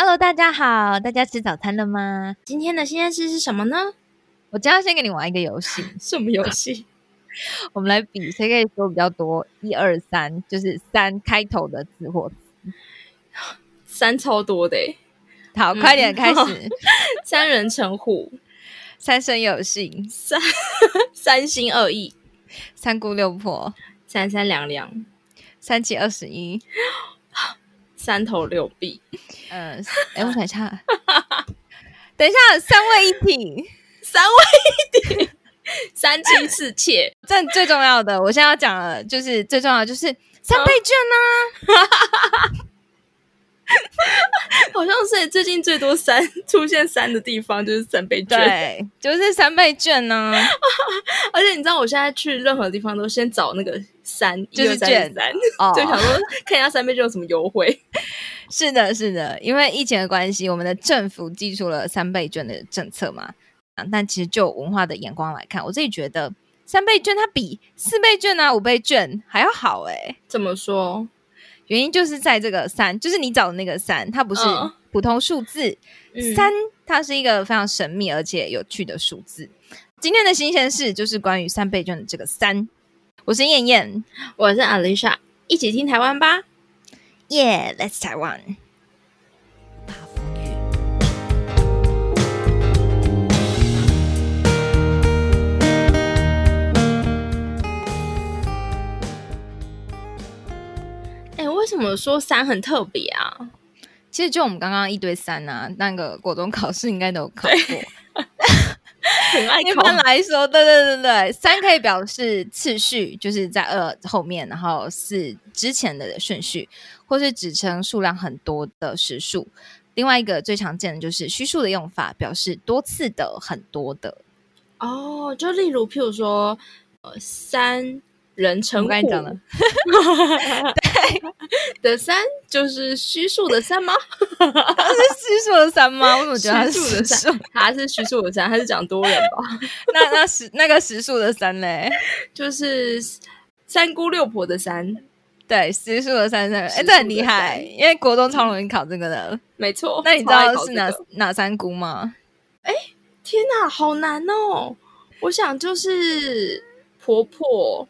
Hello，大家好，大家吃早餐了吗？今天的新鲜事是什么呢？我今天要先给你玩一个游戏，什么游戏？我们来比谁可以说比较多，一二三，就是三开头的字或词。三超多的欸，好，快点开始。三人成虎，三生有幸，三三心二意，三姑六婆，三三两两，三七二十一。三头六臂，嗯，哎，我想一下，等一下，三位一体，三位一体，三妻四妾。这最重要的，我现在要讲了，就是最重要的就是三倍券呢、好像是最近最多三 出现三的地方就是三倍券，对，就是三倍券呢、而且你知道我现在去任何地方都先找那个三，就是券就想说看一下三倍券有什么优惠。是的，是的，因为疫情的关系，我们的政府寄出了三倍券的政策嘛。啊，但其实就文化的眼光来看，我自己觉得三倍券它比四倍券啊、五倍券还要好诶、怎么说？原因就是在这个三，就是你找的那个三，它不是嗯普通数字，嗯三它是一个非常神秘而且有趣的数字。今天的新鲜事就是关于三倍券的这个三。我是燕燕，我是 Alicia，一起听台湾吧。耶、yeah,，Let's Taiwan。哎、为什么说三很特别啊？其实就我们刚刚一堆三啊，那个国中考试应该都有考过。一般来说，对对对对，三可以表示次序，就是在二后面，然后四之前的顺序，或是指称数量很多的实数。另外一个最常见的就是虚数的用法，表示多次的、很多的。哦，就例如譬如说，呃，三人成虎我刚才讲了 的三就是虚数的三吗？它是虚数的三吗？我怎么觉得它 是虚数的三？，它是虚数的三，它是讲多人吧？那那实那个实数的三嘞？就是三姑六婆的三，对，实数的三三，哎，这很厉害，因为国中超容易考这个的。没错。那你知道是哪哪三姑吗？哎天哪，好难哦！我想就是婆婆、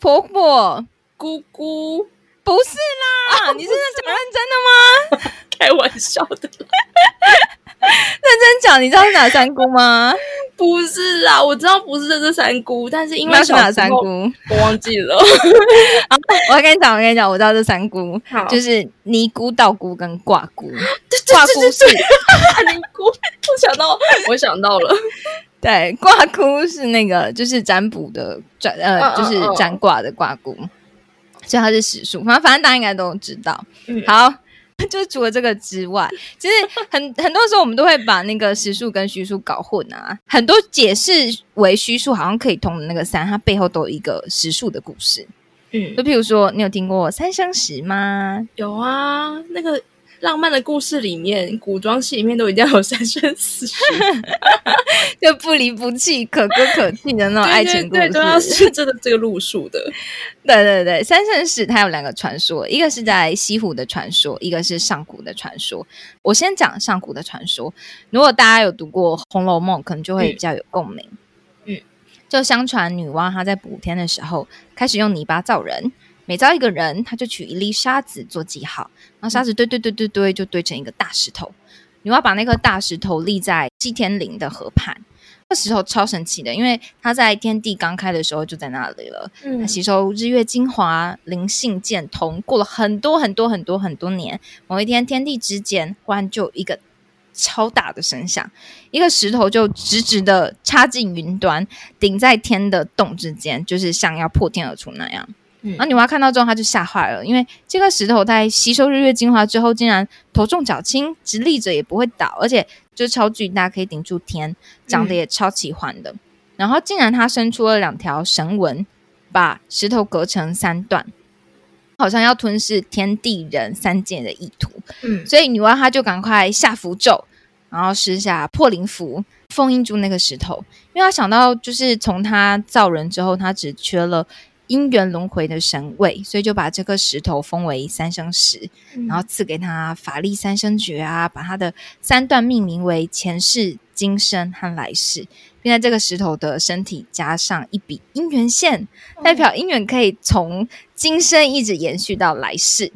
婆婆姑姑，不是啦，你是在讲认真的吗？开玩笑的，认真讲，你知道是哪三姑吗？不是啦，我知道不是这三姑，但是因为那是哪三姑？我忘记了。我跟你讲，我跟你讲，我知道这三姑就是尼姑、道姑跟卦姑。对卦姑是啊，尼姑，我想到，我想到了，对，卦姑是那个就是占卜的占呃，就是嗯占卦的卦姑，所以它是实数。反正反正大家应该都知道。嗯好。就是除了这个之外，其实很很多时候我们都会把那个实数跟虚数搞混啊。很多解释为虚数好像可以通的那个三，它背后都有一个实数的故事。嗯就，譬如说，你有听过三生石吗？有啊，那个浪漫的故事里面，古装戏里面都一定要有三生四世，就不离不弃、可歌可泣的那种爱情故事。对对对，都要是这个这个路数的。对对对，三生石它有两个传说，一个是在西湖的传说，一个是上古的传说。我先讲上古的传说，如果大家有读过《红楼梦》，可能就会比较有共鸣。嗯，就相传女娲她在补天的时候，开始用泥巴造人，每招一个人，他就取一粒沙子做记号，然后沙子堆堆堆堆堆，就堆成一个大石头。女娲把那颗大石头立在西天陵的河畔。那石头超神奇的，因为它在天地刚开的时候就在那里了。它嗯吸收日月精华，灵性渐通。过了很多很多很多很多年，某一天天地之间忽然就有一个超大的声响，一个石头就直直的插进云端，顶在天的洞之间，就是像要破天而出那样。嗯然后女娲看到之后，她就吓坏了，因为这个石头在吸收日月精华之后，竟然头重脚轻，直立着也不会倒，而且就超巨大，可以顶住天，长得也超奇幻的。然后竟然它伸出了两条神纹，把石头隔成三段，好像要吞噬天地人三界的意图。嗯所以女娲她就赶快下符咒，然后施下破灵符，封印住那个石头。因为她想到，就是从她造人之后，她只缺了姻缘轮回的神位，所以就把这颗石头封为三生石，嗯。然后赐给他法力三生诀啊，把他的三段命名为前世、今生和来世，并在这个石头的身体加上一笔姻缘线，代表姻缘可以从今生一直延续到来世。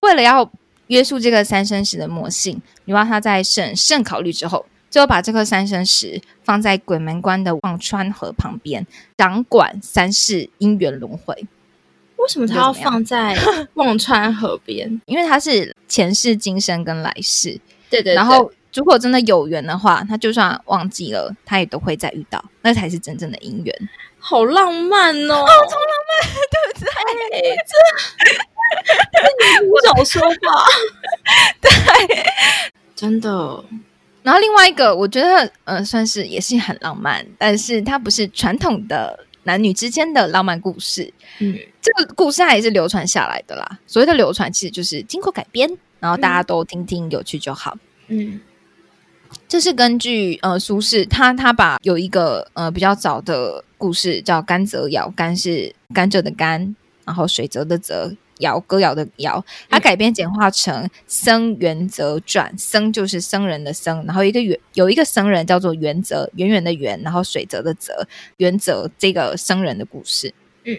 为了要约束这个三生石的魔性，女娲她在审慎考虑之后，最后把这颗三生石放在鬼门关的忘川河旁边，掌管三世姻缘轮回。为什么它要放在 忘川河边？因为它是前世、今生跟来世，对对然后如果真的有缘的话，他就算忘记了，他也都会再遇到，那才是真正的姻缘。好浪漫哦，好浪漫，对不对？这这你小说吧？对，真的，然后另外一个，我觉得呃，算是也是很浪漫，但是它不是传统的男女之间的浪漫故事。嗯这个故事它也是流传下来的啦。所谓的流传，其实就是经过改编，然后大家都听听有趣就好。嗯这是根据呃苏轼他他把有一个呃比较早的故事叫甘泽谣，甘是甘蔗的甘，然后水泽的泽，谣歌谣的谣，他改编简化成《僧元则传》，僧就是僧人的僧，然后一个元有一个僧人叫做元则，圆圆的圆，然后水泽的泽，元则这个僧人的故事。嗯，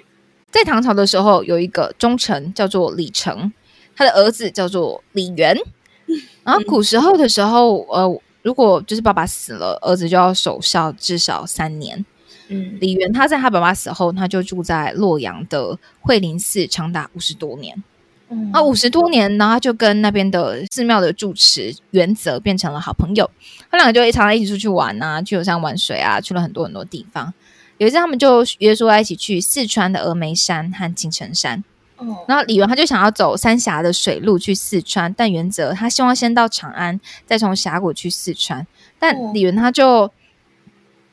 在唐朝的时候，有一个忠臣叫做李成，他的儿子叫做李元。然后古时候的时候，呃，如果就是爸爸死了，儿子就要守孝至少三年。嗯李元他在他爸爸死后，他就住在洛阳的惠林寺长达五十多年。嗯啊，五十多年，然后他就跟那边的寺庙的住持原则变成了好朋友。他两个就常常一起出去玩啊，去游山玩水啊，去了很多很多地方。有一次，他们就约说要一起去四川的峨眉山和青城山。哦然后李元他就想要走三峡的水路去四川，但原则他希望先到长安，再从峡谷去四川。但哦李元他就，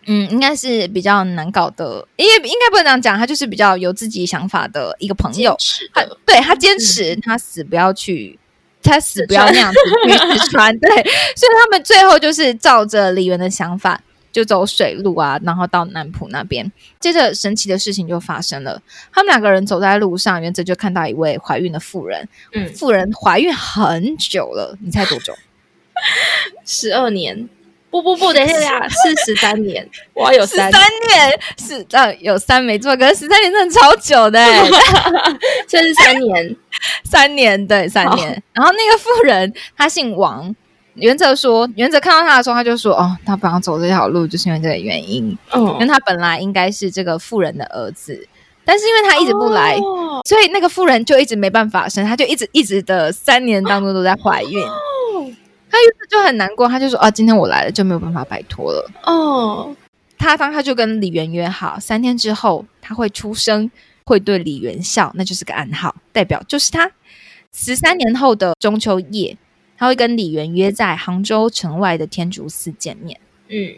嗯，应该是比较难搞的，因为应该不能这样讲，他就是比较有自己想法的一个朋友。他对他坚持，他死不要去，他死不要那样子去四川。对，所以他们最后就是照着李元的想法，就走水路啊，然后到南浦那边。接着神奇的事情就发生了，他们两个人走在路上，原则就看到一位怀孕的妇人，嗯妇人怀孕很久了，你猜多久？十二年，不不不，等一下，是十三年，哇有十三三，年，是呃有三没错，可是十三年真的超久的、欸，这是三年，三年对三年。然后那个妇人她姓王，原则说，原则看到她的时候，他就说，哦，他不想走这条路，就是因为这个原因，嗯因为嗯，他本来应该是这个妇人的儿子，但是因为他一直不来。哦。所以那个妇人就一直没办法生，她就一直一直的三年当中都在怀孕，她原本就很难过，他就说啊，今天我来了就没有办法摆脱了。哦，他当他就跟李元约好，三天之后他会出生，会对李元笑，那就是个暗号，代表就是他。十三年后的中秋夜，他会跟李元约在杭州城外的天竺寺见面。嗯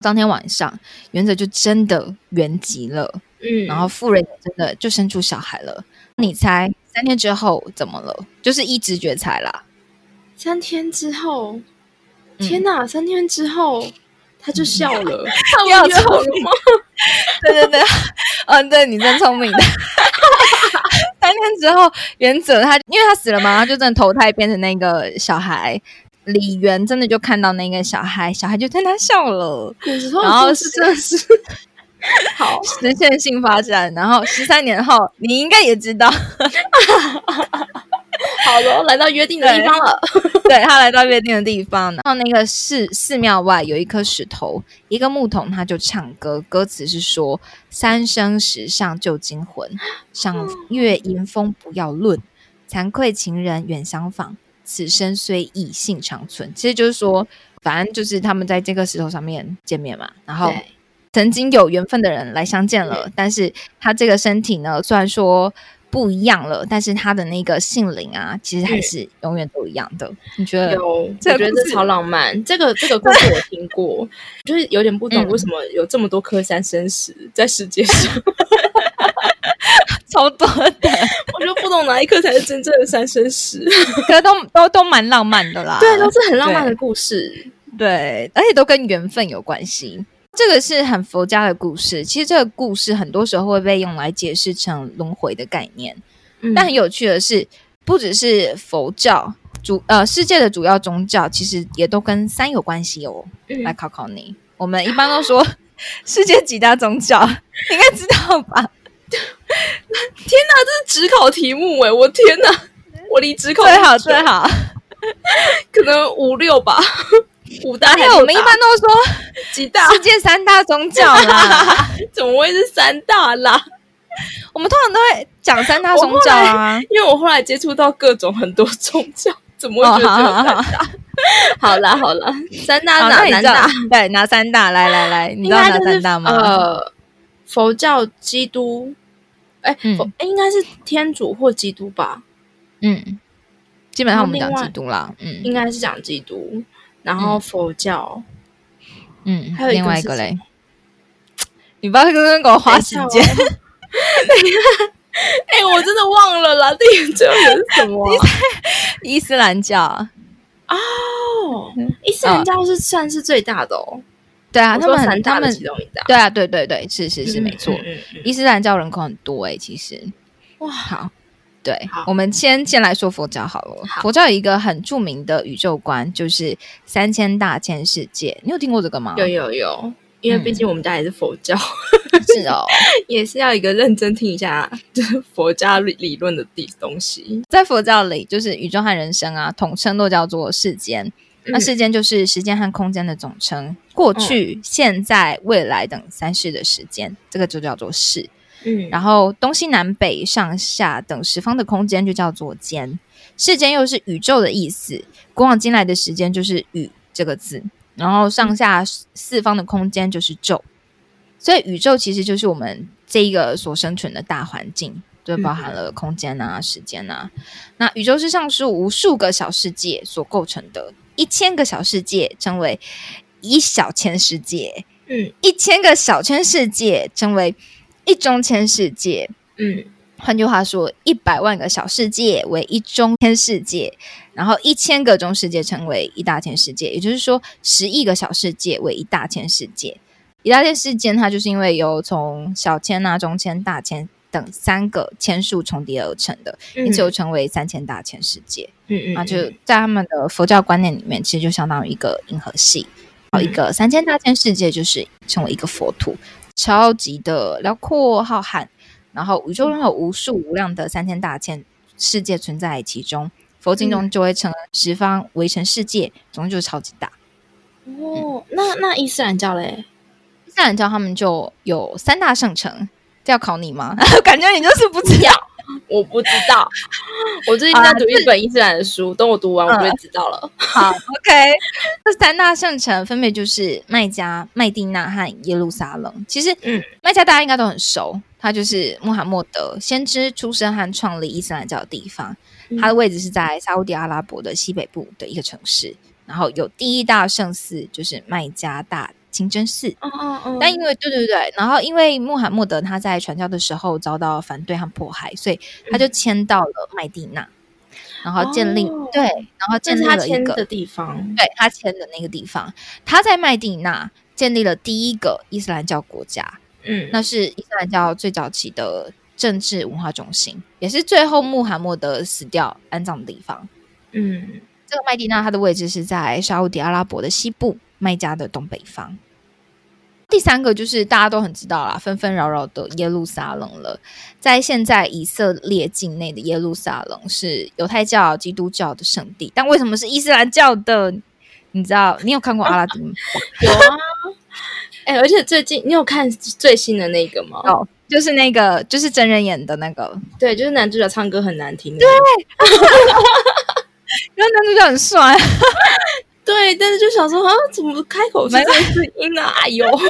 当天晚上，元则就真的圆寂了，嗯，然后妇人也真的就生出小孩了。你猜三天之后怎么了？就是一直觉猜啦。三天之后，嗯天哪，三天之后他就笑了，要他们约好了吗？对 对对，嗯，对 你真聪明的。三天之后，原则他因为他死了嘛，他就真的投胎变成那个小孩。李元真的就看到那个小孩，小孩就对他笑了，然后的故事真的是好，实现性发展。然后十三年后，你应该也知道，好了，来到约定的地方了。对他来到约定的地方，然后那个寺寺庙外有一颗石头，一个牧童他就唱歌，歌词是说：“三生石上旧精魂，赏月迎风不要论，惭愧情人远相访，此生虽异性长存。”其实就是说，反正就是他们在这个石头上面见面嘛，然后曾经有缘分的人来相见了，但是他这个身体呢，虽然说。不一样了，但是他的那个姓林啊，其实还是永远都一样的。你觉得？有，我这个故事觉得这超浪漫。这个这个故事我听过，就是有点不懂嗯为什么有这么多颗三生石在世界上，超多的，我就不懂哪一颗才是真正的三生石。可是都都都蛮浪漫的啦。对，都是很浪漫的故事。对，而且都跟缘分有关系。这个是很佛家的故事。其实这个故事很多时候会被用来解释成轮回的概念。嗯但很有趣的是，不只是佛教主呃世界的主要宗教，其实也都跟三有关系哦。嗯来考考你，我们一般都说 世界几大宗教，你 应该知道吧？这是职考题目哎，我天哪！我离职考最好最好。可能五六吧，五大还因为我们一般都说几大，世界三大宗教啦，怎么会是三大啦？我们通常都会讲三大宗教啊。因为我后来接触到各种很多宗教，怎么会觉得只有三大？好啦好啦，三大，哪那你知道南大？对哪三大？来来来，你知道哪三大吗？呃，佛教、基督，哎、嗯佛哎应该是天主或基督吧？嗯，基本上我们讲基督啦，嗯应该是讲基督，然后佛教，嗯，还有另外一个嘞，你不要跟给我花时间。哎、我真的忘了啦，第一个最后是什么啊、伊斯兰教，哦，伊斯兰教是算是最大的哦，对啊，他们很大对啊，对对对，是是是嗯没错。嗯嗯嗯。伊斯兰教人口很多诶、其实。哇，好。对，我们先先来说佛教好了。好佛教有一个很著名的宇宙观，就是三千大千世界。你有听过这个吗？有有有，因为毕竟我们家也是佛教，是哦，也是要一个认真听一下就是 佛家理理论的地东西。在佛教里，就是宇宙和人生啊，统称都叫做世间。那嗯世间就是时间和空间的总称，过去、现在、未来等三世的时间，这个就叫做世。嗯，然后东西南北上下等十方的空间就叫做间。世间又是宇宙的意思，古往今来的时间就是宇这个字，然后上下四方的空间就是宙。所以宇宙其实就是我们这一个所生存的大环境，就包含了空间啊、时间啊。那宇宙是上述无数个小世界所构成的，一千个小世界称为一小千世界，嗯一千个小千世界称为一中千世界。嗯换句话说，一百万个小世界为一中千世界，然后一千个中世界成为一大千世界，也就是说，十亿个小世界为一大千世界。一大千世界，它就是因为由从小千啊、中千、大千等三个千数重叠而成的，因此又称为三千大千世界。嗯嗯，那就在他们的佛教观念里面，其实就相当于一个银河系，然后一个三千大千世界就是成为一个佛土，超级的辽阔浩瀚。然后宇宙中有无数无量的三千大千世界存在其中，佛经中就会称十方围城世界，总之就是超级大。哦，那那伊斯兰教嘞？伊斯兰教他们就有三大圣城，这要考你吗？感觉你就是不知道。我不知道，我最近在读一本伊斯兰的书，等我读完我就会知道了。好，OK，这三大圣城分别就是麦加、麦地那和耶路撒冷。其实，嗯，麦加大家应该都很熟，它就是穆罕默德先知出生和创立伊斯兰教的地方。嗯它的位置是在沙烏地阿拉伯的西北部的一个城市，然后有第一大圣寺就是麦加大清真寺。哦哦哦但因为对对对，然后因为穆罕默德他在传教的时候遭到反对和迫害，所以他就迁到了麦地那，然后建立、哦对，然后建立了一个签的地方。对他迁的那个地方，他在麦地那建立了第一个伊斯兰教国家，嗯，那是伊斯兰教最早期的政治文化中心，也是最后穆罕默德死掉安葬的地方。嗯这个麦地那它的位置是在沙烏地阿拉伯的西部，麦加的东北方。第三个就是大家都很知道啦，纷纷扰扰的耶路撒冷了。在现在以色列境内的耶路撒冷是犹太教、基督教的圣地，但为什么是伊斯兰教的？你知道？你有看过阿拉丁吗？有啊。哎、而且最近你有看最新的那个吗？哦，就是那个，就是真人演的那个，对，就是男主角唱歌很难听的。因为男主角很帅。对，但是就想说啊，怎么开口是这个声音啊？哎呦，哦，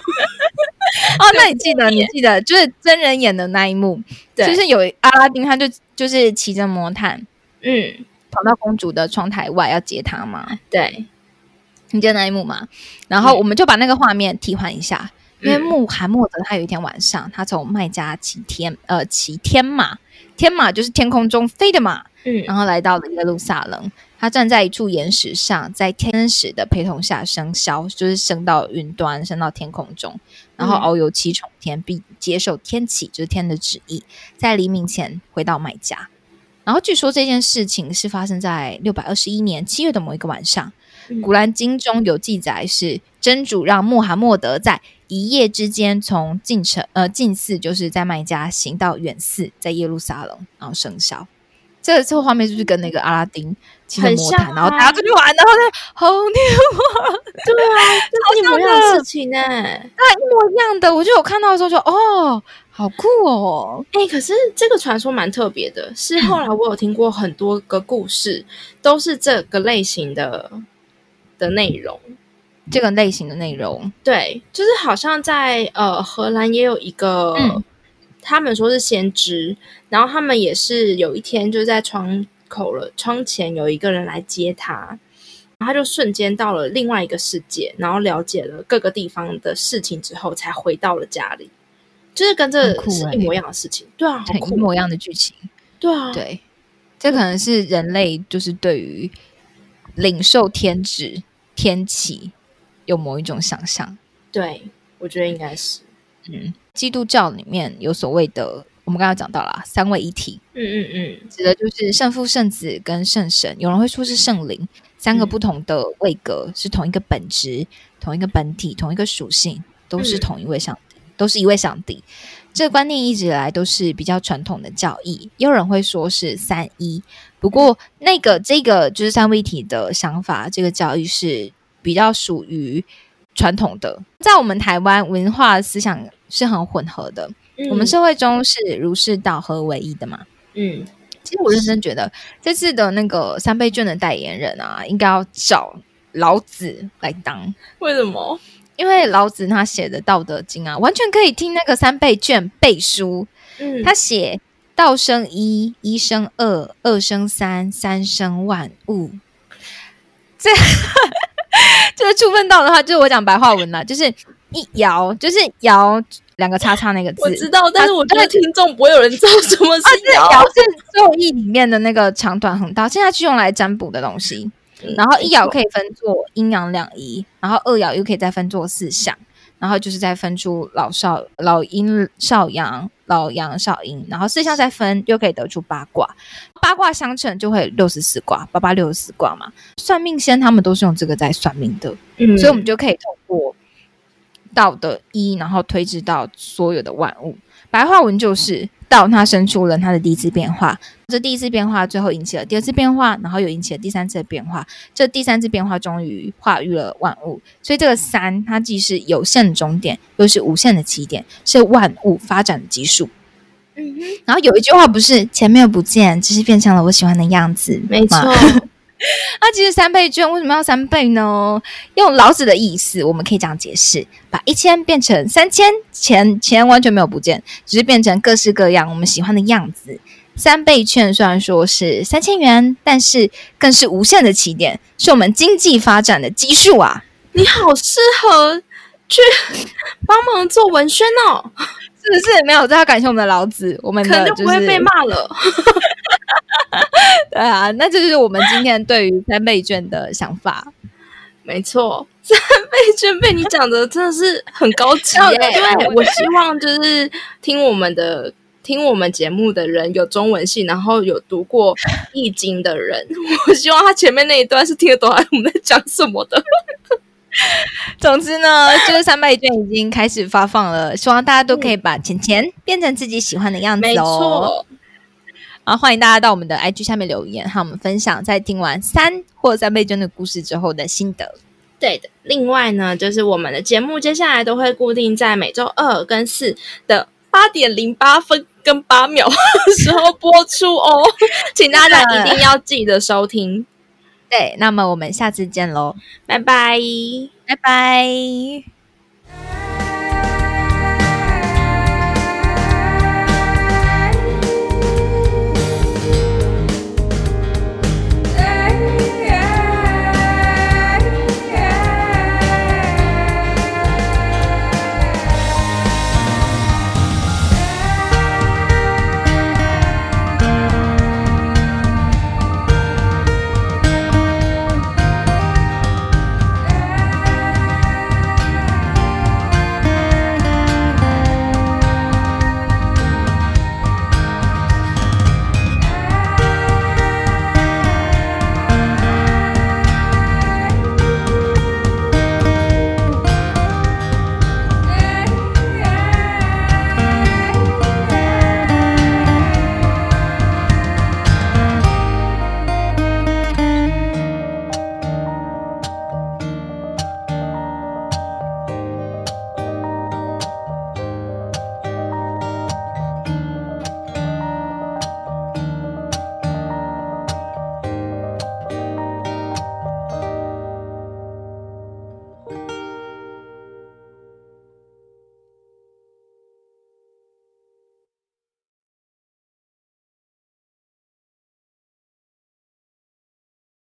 那你记得，你记得，就是真人演的那一幕，对。就是有阿拉丁，他就就是骑着魔毯嗯，跑到公主的窗台外要接她嘛，对，你记得那一幕吗？然后嗯。我们就把那个画面替换一下，因为嗯穆罕默德他有一天晚上，他从麦加骑天呃骑天马，天马就是天空中飞的马，嗯。然后来到了耶路撒冷。他站在一处岩石上，在天使的陪同下升霄，就是升到云端，升到天空中，然后嗯遨游七重天，并接受天启，就是天的旨意，在黎明前回到麦家。然后据说这件事情是发生在六百二十一年七月的某一个晚上。嗯古兰经中有记载，是真主让穆罕默德在一夜之间从近城呃近寺，就是在麦加行到远寺，在耶路撒冷，然后生效。这个这个画面是不是跟那个阿拉丁骑着很魔毯，像然后大啊家出去玩，然后在红牛 对啊，就是一模一样的事情呢、一模一样的？我就有看到的时候就哦，好酷哦！哎、可是这个传说蛮特别的，是后来我有听过很多个故事，都是这个类型的的内容。这个类型的内容，对，就是好像在呃荷兰也有一个，嗯他们说是先知，然后他们也是有一天就在窗口了，窗前有一个人来接他，然后他就瞬间到了另外一个世界，然后了解了各个地方的事情之后，才回到了家里，就是跟这是一模一样的事情。对啊，好酷很一模一样的剧情。对啊，对，这可能是人类就是对于领受天职、天启有某一种想象。对，我觉得应该是，嗯，基督教里面有所谓的，我们刚刚讲到了三位一体，嗯嗯嗯，指的就是圣父、圣子跟圣神。有人会说是圣灵，三个嗯不同的位格，是同一个本质、同一个本体、同一个属性，都是嗯同一位上帝，都是一位上帝。这个观念一直以来都是比较传统的教义，也有人会说是三一。不过，那个这个就是三位一体的想法，这个教义是比较属于传统的，在我们台湾文化思想是很混合的。嗯我们社会中是儒释道合为一的嘛？嗯其实我认真觉得，这次的那个三倍券的代言人啊，应该要找老子来当，为什么？因为老子他写的《道德经》啊，完全可以听那个三倍券背书。嗯，他写“道生一，一生二，二生三，三生万物”。这 这个触碰到的话，就是我讲白话文啦，就是一爻，就是爻两个叉叉那个字。我知道，但是我觉得啊听众不会有人知道什么是啊，这爻。爻是咒义里面的那个长短横刀，现在是用来占卜的东西。嗯然后一爻可以分作阴阳两仪，然后二爻又可以再分作四象，然后就是再分出老少老阴少阳、老阳少阴，然后四象再分又可以得出八卦，八卦相乘就会六十四卦，八八六十四卦嘛。算命先他们都是用这个在算命的，嗯所以我们就可以通过道的一，然后推至到所有的万物。白话文就是道，它生出了它的第一次变化，这第一次变化最后引起了第二次变化，然后又引起了第三次的变化，这第三次变化终于化育了万物。所以这个三，它既是有限的终点，又是无限的起点，是万物发展的基数。嗯，然后有一句话不是前面不见，只是变成了我喜欢的样子，没错吗。那其实三倍券为什么要三倍呢？用老子的意思，我们可以这样解释：把一千变成三千，钱钱完全没有不见，只是变成各式各样我们喜欢的样子。三倍券虽然说是三千元，但是更是无限的起点，是我们经济发展的基数啊！你好适合去帮忙做文宣哦，是不是？没有，这要感谢我们的老子，我们可能就不会被骂了。对啊，那这就是我们今天对于三倍券的想法。没错，三倍券被你讲的真的是很高级 耶、对对，我希望就是听我们的。听我们节目的人有中文系，然后有读过《易经》的人，我希望他前面那一段是听得懂我们在讲什么的。总之呢，就是三倍券已经开始发放了，希望大家都可以把钱钱变成自己喜欢的样子哦。没错，然后欢迎大家到我们的 IG 下面留言，和我们分享在听完三或三倍券的故事之后的心得。对的。另外呢，就是我们的节目接下来都会固定在每周二跟四的八点零八分跟八秒的时候播出哦，请大家一定要记得收听。对，那么我们下次见喽，拜拜。拜拜。